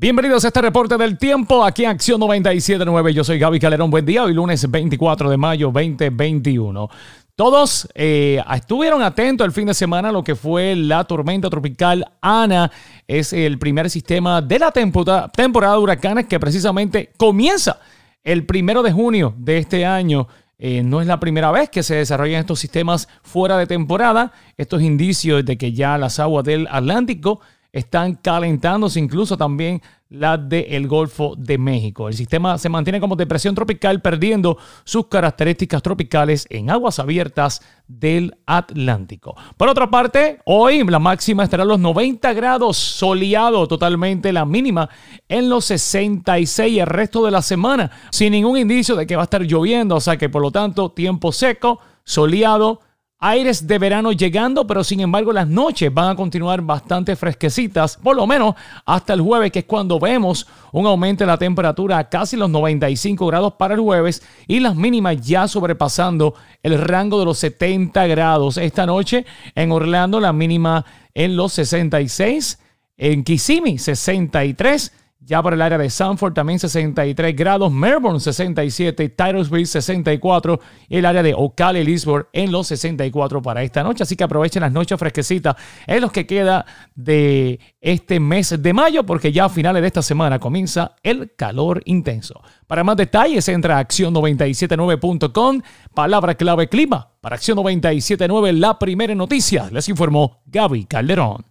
Bienvenidos a este reporte del tiempo aquí en Acción 97.9. Yo soy Gaby Calderón. Buen día. Hoy lunes 24 de mayo 2021. Todos eh, estuvieron atentos el fin de semana a lo que fue la tormenta tropical Ana. Es el primer sistema de la temporada, temporada de huracanes que precisamente comienza el primero de junio de este año. Eh, no es la primera vez que se desarrollan estos sistemas fuera de temporada. Estos indicios de que ya las aguas del Atlántico están calentándose, incluso también las del Golfo de México. El sistema se mantiene como depresión tropical, perdiendo sus características tropicales en aguas abiertas del Atlántico. Por otra parte, hoy la máxima estará a los 90 grados, soleado totalmente, la mínima en los 66 el resto de la semana, sin ningún indicio de que va a estar lloviendo, o sea que por lo tanto, tiempo seco, soleado aires de verano llegando, pero sin embargo las noches van a continuar bastante fresquecitas, por lo menos hasta el jueves, que es cuando vemos un aumento en la temperatura a casi los 95 grados para el jueves y las mínimas ya sobrepasando el rango de los 70 grados. Esta noche en Orlando la mínima en los 66, en Kissimmee 63 ya por el área de Sanford también 63 grados, Melbourne 67, Titusville 64 y el área de Ocala y Lisbon en los 64 para esta noche. Así que aprovechen las noches fresquecitas en los que queda de este mes de mayo porque ya a finales de esta semana comienza el calor intenso. Para más detalles entra a acción979.com, palabra clave clima. Para Acción 979 la primera noticia, les informó Gaby Calderón.